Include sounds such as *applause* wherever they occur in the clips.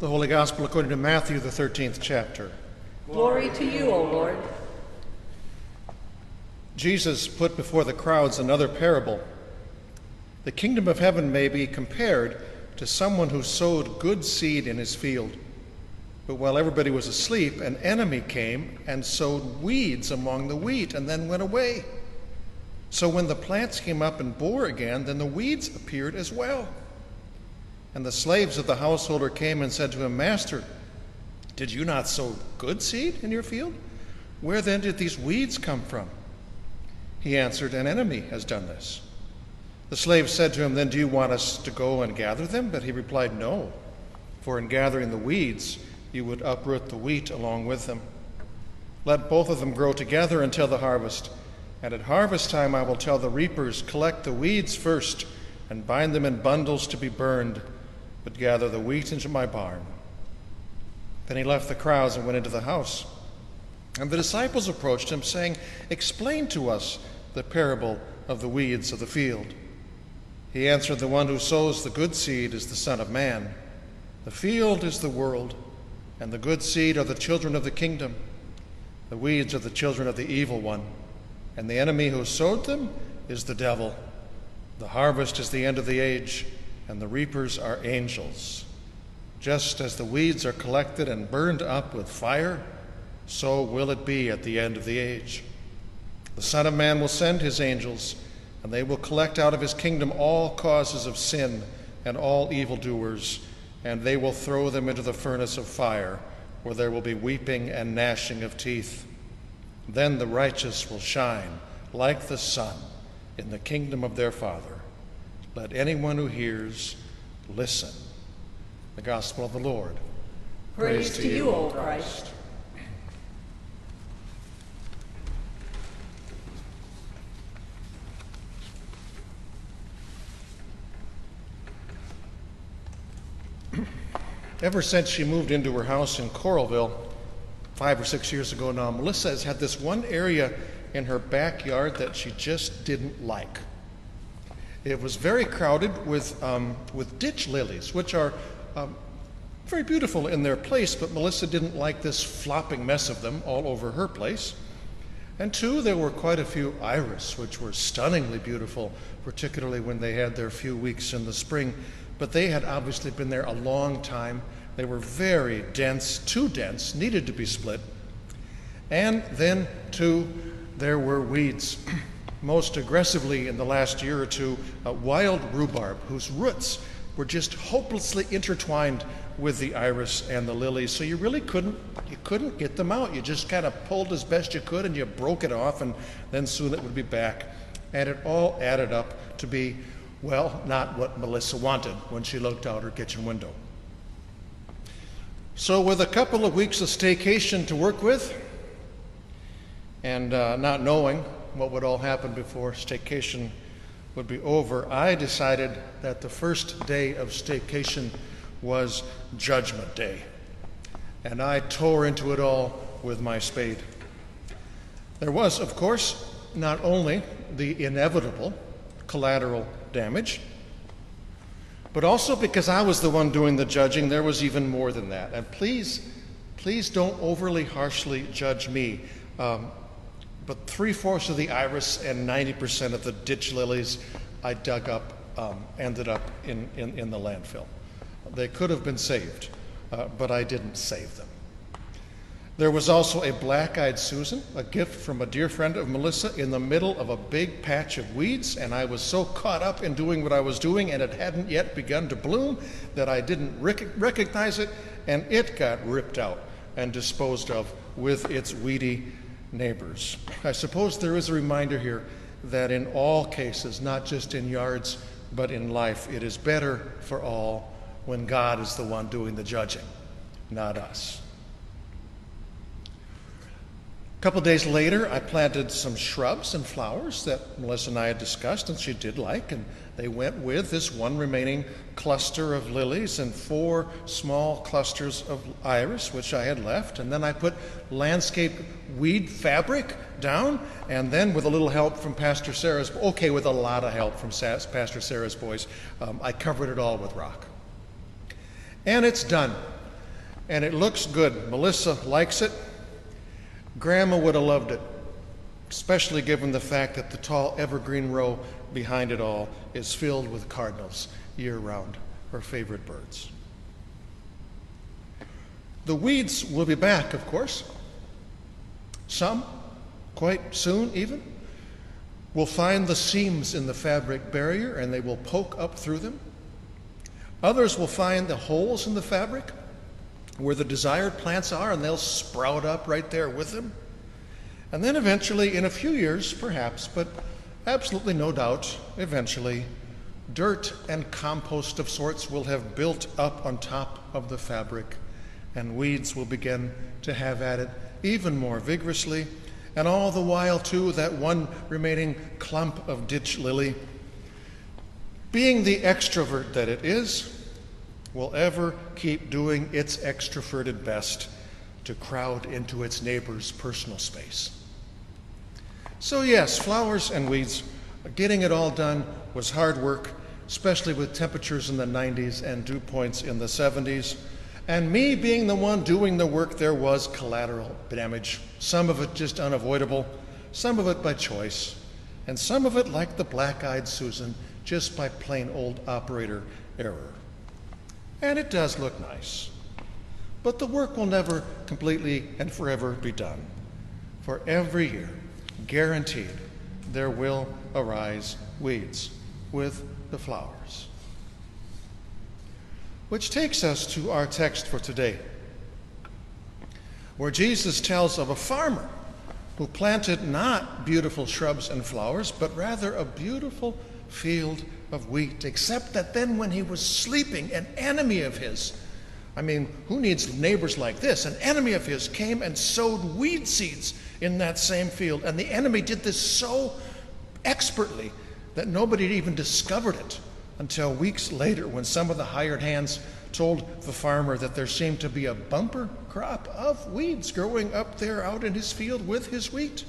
The Holy Gospel according to Matthew, the 13th chapter. Glory to you, O Lord. Jesus put before the crowds another parable. The kingdom of heaven may be compared to someone who sowed good seed in his field. But while everybody was asleep, an enemy came and sowed weeds among the wheat and then went away. So when the plants came up and bore again, then the weeds appeared as well. And the slaves of the householder came and said to him, Master, did you not sow good seed in your field? Where then did these weeds come from? He answered, An enemy has done this. The slave said to him, Then do you want us to go and gather them? But he replied, No, for in gathering the weeds, you would uproot the wheat along with them. Let both of them grow together until the harvest. And at harvest time, I will tell the reapers, Collect the weeds first and bind them in bundles to be burned, but gather the wheat into my barn. Then he left the crowds and went into the house. And the disciples approached him, saying, Explain to us the parable of the weeds of the field. He answered, The one who sows the good seed is the Son of Man. The field is the world, and the good seed are the children of the kingdom. The weeds are the children of the evil one, and the enemy who sowed them is the devil. The harvest is the end of the age, and the reapers are angels. Just as the weeds are collected and burned up with fire, so will it be at the end of the age. The Son of Man will send his angels, and they will collect out of his kingdom all causes of sin and all evildoers, and they will throw them into the furnace of fire, where there will be weeping and gnashing of teeth. Then the righteous will shine like the sun in the kingdom of their Father. Let anyone who hears listen. The Gospel of the Lord. Praise, Praise to you, O Christ. Ever since she moved into her house in Coralville five or six years ago now, Melissa has had this one area in her backyard that she just didn't like. It was very crowded with, um, with ditch lilies, which are um, very beautiful in their place, but Melissa didn't like this flopping mess of them all over her place. And two, there were quite a few iris, which were stunningly beautiful, particularly when they had their few weeks in the spring but they had obviously been there a long time. They were very dense, too dense, needed to be split. And then, too, there were weeds. *clears throat* Most aggressively in the last year or two, uh, wild rhubarb, whose roots were just hopelessly intertwined with the iris and the lilies. So you really couldn't you couldn't get them out. You just kind of pulled as best you could and you broke it off, and then soon it would be back. And it all added up to be well, not what Melissa wanted when she looked out her kitchen window. So, with a couple of weeks of staycation to work with, and uh, not knowing what would all happen before staycation would be over, I decided that the first day of staycation was Judgment Day. And I tore into it all with my spade. There was, of course, not only the inevitable collateral damage. But also because I was the one doing the judging, there was even more than that. And please, please don't overly harshly judge me. Um, but three fourths of the iris and 90% of the ditch lilies I dug up um, ended up in, in, in, the landfill. They could have been saved, uh, but I didn't save them. There was also a black eyed Susan, a gift from a dear friend of Melissa, in the middle of a big patch of weeds, and I was so caught up in doing what I was doing, and it hadn't yet begun to bloom, that I didn't rec- recognize it, and it got ripped out and disposed of with its weedy neighbors. I suppose there is a reminder here that in all cases, not just in yards, but in life, it is better for all when God is the one doing the judging, not us. A couple days later, I planted some shrubs and flowers that Melissa and I had discussed, and she did like, and they went with this one remaining cluster of lilies and four small clusters of iris, which I had left. And then I put landscape weed fabric down, and then with a little help from Pastor Sarah's, okay, with a lot of help from Pastor Sarah's boys, um, I covered it all with rock. And it's done. and it looks good. Melissa likes it. Grandma would have loved it, especially given the fact that the tall evergreen row behind it all is filled with cardinals year round, her favorite birds. The weeds will be back, of course. Some, quite soon even, will find the seams in the fabric barrier and they will poke up through them. Others will find the holes in the fabric where the desired plants are and they'll sprout up right there with them. And then eventually, in a few years perhaps, but absolutely no doubt, eventually, dirt and compost of sorts will have built up on top of the fabric and weeds will begin to have at it even more vigorously. And all the while, too, that one remaining clump of ditch lily, being the extrovert that it is, will ever keep doing its extroverted best to crowd into its neighbor's personal space. So, yes, flowers and weeds, getting it all done was hard work, especially with temperatures in the 90s and dew points in the 70s. And me being the one doing the work, there was collateral damage. Some of it just unavoidable, some of it by choice, and some of it, like the black eyed Susan, just by plain old operator error. And it does look nice. But the work will never completely and forever be done. For every year, guaranteed, there will arise weeds with the flowers. Which takes us to our text for today, where Jesus tells of a farmer who planted not beautiful shrubs and flowers, but rather a beautiful field of wheat, except that then when he was sleeping, an enemy of his, I mean, who needs neighbors like this? An enemy of his came and sowed weed seeds in that same field. And the enemy did this so expertly that nobody even discovered it until weeks later when some of the hired hands told the farmer that there seemed to be a bumper crop of weeds growing up there out in his field with his wheat.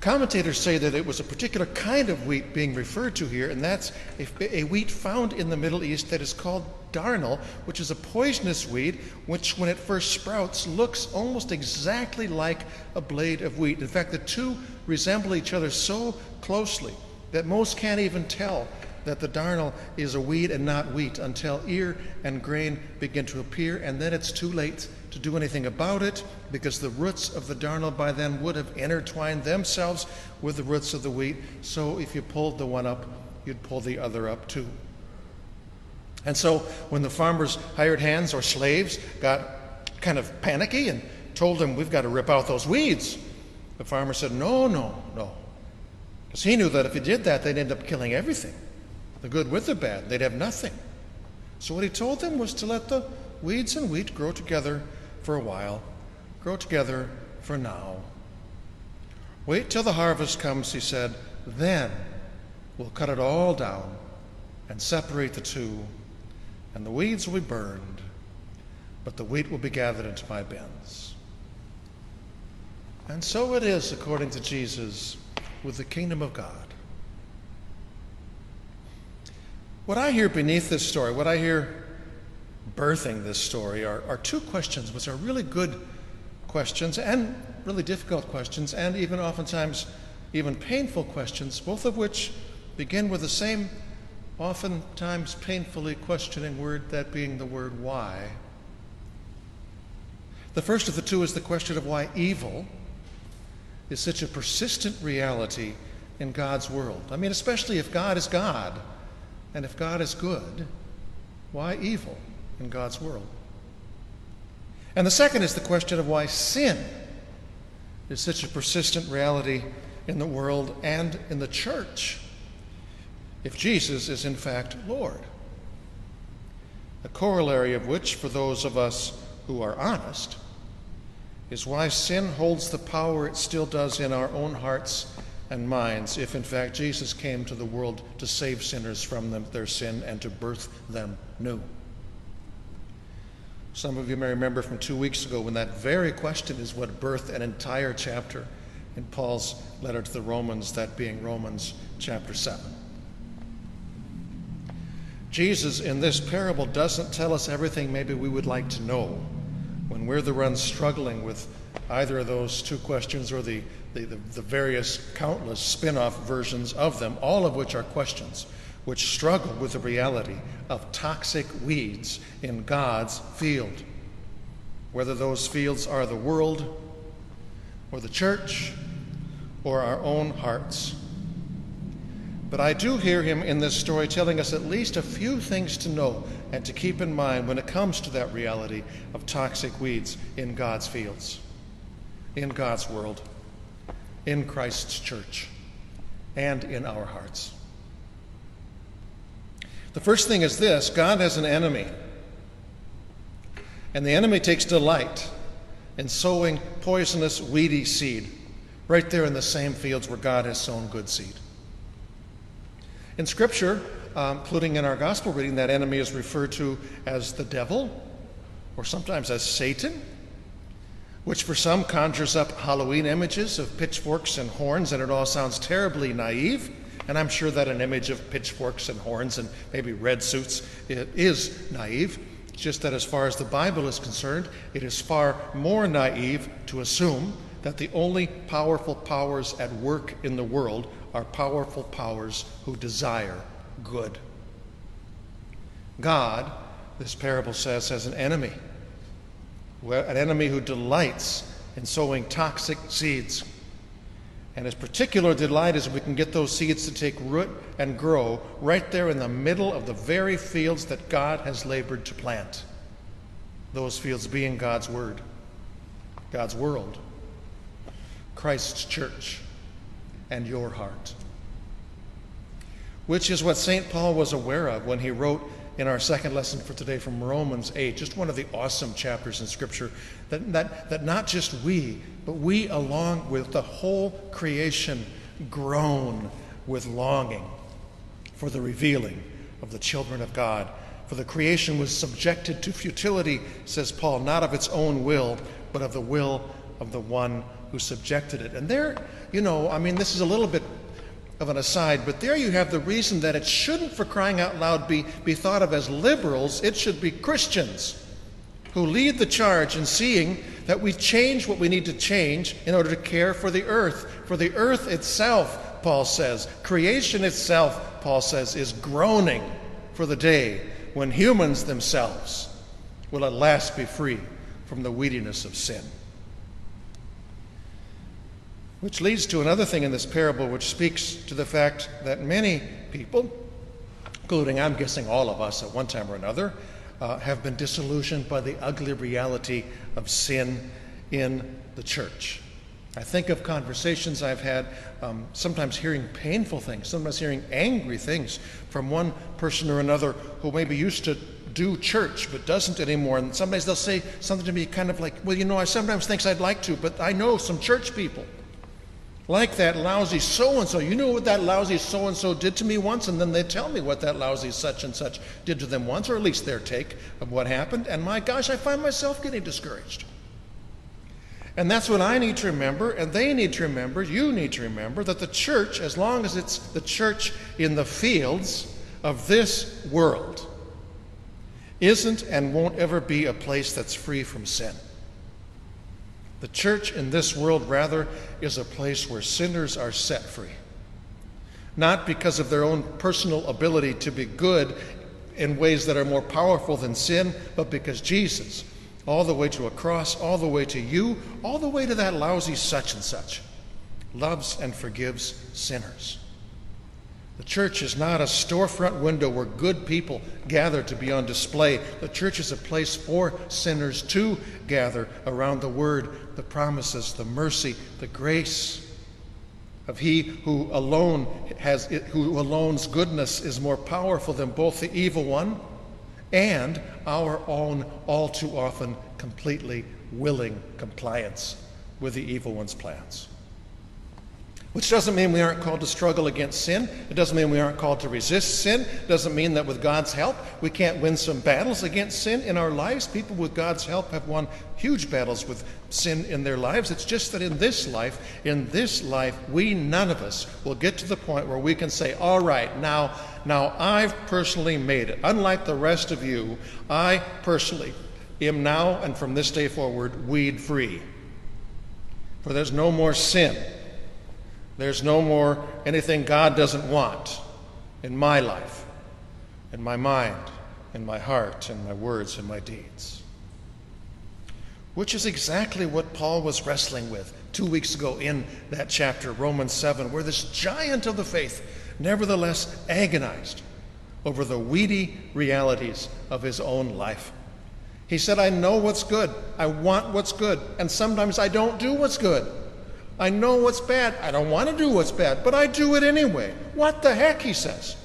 Commentators say that it was a particular kind of wheat being referred to here, and that's a, a, wheat found in the Middle East that is called darnel, which is a poisonous weed, which, when it first sprouts, looks almost exactly like a blade of wheat. In fact, the two resemble each other so closely that most can't even tell that the darnel is a weed and not wheat until ear and grain begin to appear, and then it's too late to do anything about it because the roots of the darnel by then would have intertwined themselves with the roots of the wheat. So if you pulled the one up, you'd pull the other up too. And so when the farmer's hired hands or slaves got kind of panicky and told him, We've got to rip out those weeds, the farmer said, No, no, no. Because he knew that if he did that, they'd end up killing everything the good with the bad. They'd have nothing. So what he told them was to let the weeds and wheat grow together for a while, grow together for now. Wait till the harvest comes, he said, then we'll cut it all down and separate the two, and the weeds will be burned, but the wheat will be gathered into my bins. And so it is, according to Jesus, with the kingdom of God. What I hear beneath this story, what I hear birthing this story, are, are two questions, which are really good questions and really difficult questions, and even oftentimes even painful questions, both of which begin with the same, oftentimes painfully questioning word, that being the word why. The first of the two is the question of why evil is such a persistent reality in God's world. I mean, especially if God is God, and if God is good, why evil in God's world? And the second is the question of why sin is such a persistent reality in the world and in the church, if Jesus is in fact Lord. A corollary of which, for those of us who are honest, is why sin holds the power it still does in our own hearts and minds if, in fact, Jesus came to the world to save sinners from them, their sin and to birth them new. Some of you may remember from two weeks ago when that very question is what birthed an entire chapter in Paul's letter to the Romans, that being Romans chapter 7. Jesus in this parable doesn't tell us everything maybe we would like to know when we're the ones struggling with either of those two questions or the, the, the, the various countless spin off versions of them, all of which are questions which struggle with the reality of toxic weeds in God's field. Whether those fields are the world or the church or our own hearts. But I do hear him in this story telling us at least a few things to know and to keep in mind when it comes to that reality of toxic weeds in God's fields, in God's world, in Christ's church, and in our hearts. The first thing is this God has an enemy. And the enemy takes delight in sowing poisonous, weedy seed right there in the same fields where God has sown good seed. In Scripture, um, including in our gospel reading, that enemy is referred to as the devil or sometimes as Satan, which for some conjures up Halloween images of pitchforks and horns, and it all sounds terribly naive. And I'm sure that an image of pitchforks and horns and maybe red suits is naive. It's just that as far as the Bible is concerned, it is far more naive to assume that the only powerful powers at work in the world are powerful powers who desire good. God, this parable says, has an enemy, an enemy who delights in sowing toxic seeds and his particular delight is we can get those seeds to take root and grow right there in the middle of the very fields that God has labored to plant. Those fields being God's Word, God's world, Christ's church, and your heart. Which is what St. Paul was aware of when he wrote in our second lesson for today from Romans 8, just one of the awesome chapters in Scripture, that, that, that not just we, but we along with the whole creation groan with longing for the revealing of the children of God. For the creation was subjected to futility, says Paul, not of its own will, but of the will of the one who subjected it. And there, you know, I mean, this is a little bit of an aside, but there you have the reason that it shouldn't, for crying out loud, be, be thought of as liberals. It should be Christians who lead the charge in seeing that we change what we need to change in order to care for the earth. For the earth itself, Paul says, creation itself, Paul says, is groaning for the day when humans themselves will at last be free from the weediness of sin. Which leads to another thing in this parable, which speaks to the fact that many people, including I'm guessing all of us at one time or another, uh, have been disillusioned by the ugly reality of sin in the church. I think of conversations I've had, um, sometimes hearing painful things, sometimes hearing angry things from one person or another who maybe used to do church but doesn't anymore. And sometimes they'll say something to me kind of like, well, you know, I sometimes think I'd like to, but I know some church people like that lousy so and so. You know what that lousy so and so did to me once, and then they tell me what that lousy such and such did to them once, or at least their take of what happened. And my gosh, I find myself getting discouraged. And that's what I need to remember, and they need to remember, you need to remember, that the church, as long as it's the church in the fields of this world, isn't and won't ever be a place that's free from sin. The church in this world, rather, is a place where sinners are set free. Not because of their own personal ability to be good in ways that are more powerful than sin, but because Jesus, all the way to a cross, all the way to you, all the way to that lousy such and such, loves and forgives sinners. The church is not a storefront window where good people gather to be on display. The church is a place for sinners to gather around the word, the promises, the mercy, the grace of he who alone has who alone's goodness is more powerful than both the evil one and our own all too often completely willing compliance with the evil one's plans. Which doesn't mean we aren't called to struggle against sin. It doesn't mean we aren't called to resist sin. It doesn't mean that with God's help we can't win some battles against sin in our lives. People with God's help have won huge battles with sin in their lives. It's just that in this life, in this life, we none of us will get to the point where we can say, "All right, now now I've personally made it. Unlike the rest of you, I personally am now and from this day forward weed free." For there's no more sin there's no more anything God doesn't want in my life, in my mind, in my heart, in my words, in my deeds. Which is exactly what Paul was wrestling with two weeks ago in that chapter, Romans 7, where this giant of the faith nevertheless agonized over the weedy realities of his own life. He said, I know what's good, I want what's good, and sometimes I don't do what's good. I know what's bad. I don't want to do what's bad, but I do it anyway. What the heck, he says.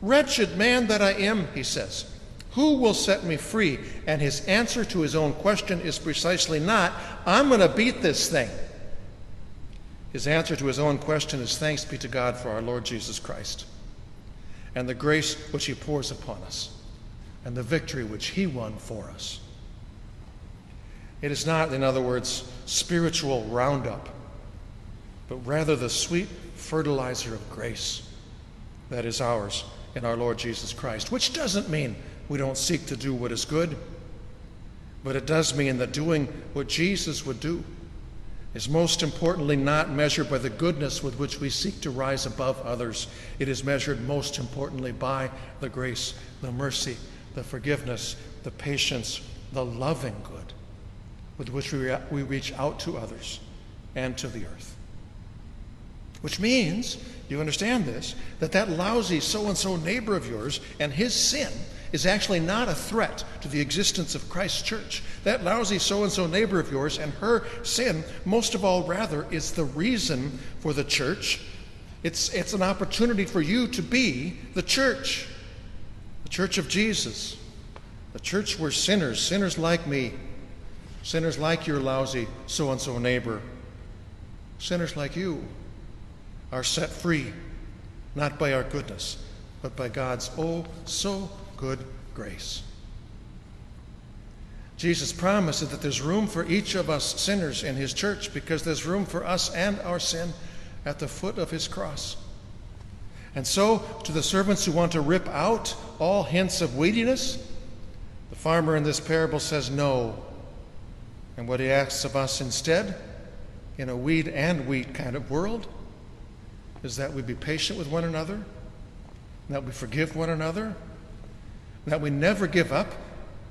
Wretched man that I am, he says. Who will set me free? And his answer to his own question is precisely not, I'm going to beat this thing. His answer to his own question is thanks be to God for our Lord Jesus Christ and the grace which he pours upon us and the victory which he won for us. It is not, in other words, spiritual roundup but rather the sweet fertilizer of grace that is ours in our Lord Jesus Christ, which doesn't mean we don't seek to do what is good, but it does mean that doing what Jesus would do is most importantly not measured by the goodness with which we seek to rise above others. It is measured most importantly by the grace, the mercy, the forgiveness, the patience, the loving good with which we, we reach out to others and to the earth. Which means, you understand this, that that lousy so and so neighbor of yours and his sin is actually not a threat to the existence of Christ's church. That lousy so and so neighbor of yours and her sin, most of all, rather, is the reason for the church. It's, it's an opportunity for you to be the church, the church of Jesus, the church where sinners, sinners like me, sinners like your lousy so and so neighbor, sinners like you, are set free, not by our goodness, but by God's oh so good grace. Jesus promises that there's room for each of us sinners in his church because there's room for us and our sin at the foot of his cross. And so, to the servants who want to rip out all hints of weediness, the farmer in this parable says no. And what he asks of us instead, in a weed and wheat kind of world, is that we be patient with one another, that we forgive one another, that we never give up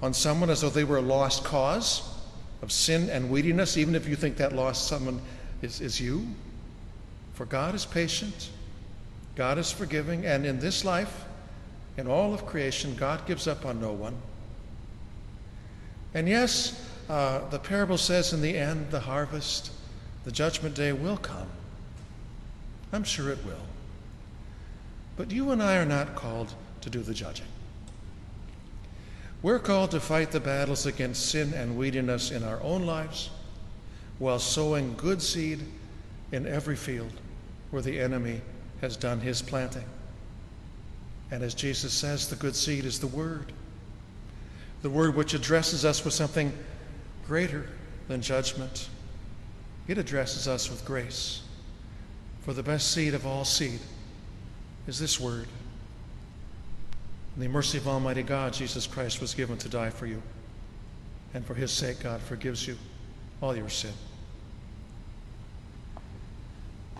on someone as though they were a lost cause of sin and weediness, even if you think that lost someone is, is you. For God is patient, God is forgiving, and in this life, in all of creation, God gives up on no one. And yes, uh, the parable says in the end, the harvest, the judgment day will come. I'm sure it will. But you and I are not called to do the judging. We're called to fight the battles against sin and weediness in our own lives while sowing good seed in every field where the enemy has done his planting. And as Jesus says, the good seed is the Word. The Word which addresses us with something greater than judgment. It addresses us with grace. For the best seed of all seed is this word. In the mercy of Almighty God, Jesus Christ was given to die for you. And for his sake, God forgives you all your sin.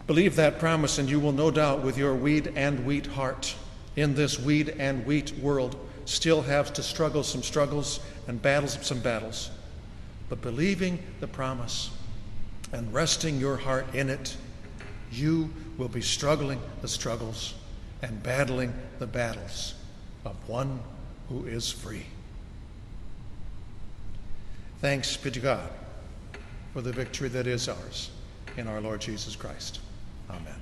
Believe that promise, and you will no doubt, with your weed and wheat heart, in this weed and wheat world, still have to struggle some struggles and battles some battles. But believing the promise and resting your heart in it, you will be struggling the struggles and battling the battles of one who is free. Thanks be to God for the victory that is ours in our Lord Jesus Christ. Amen.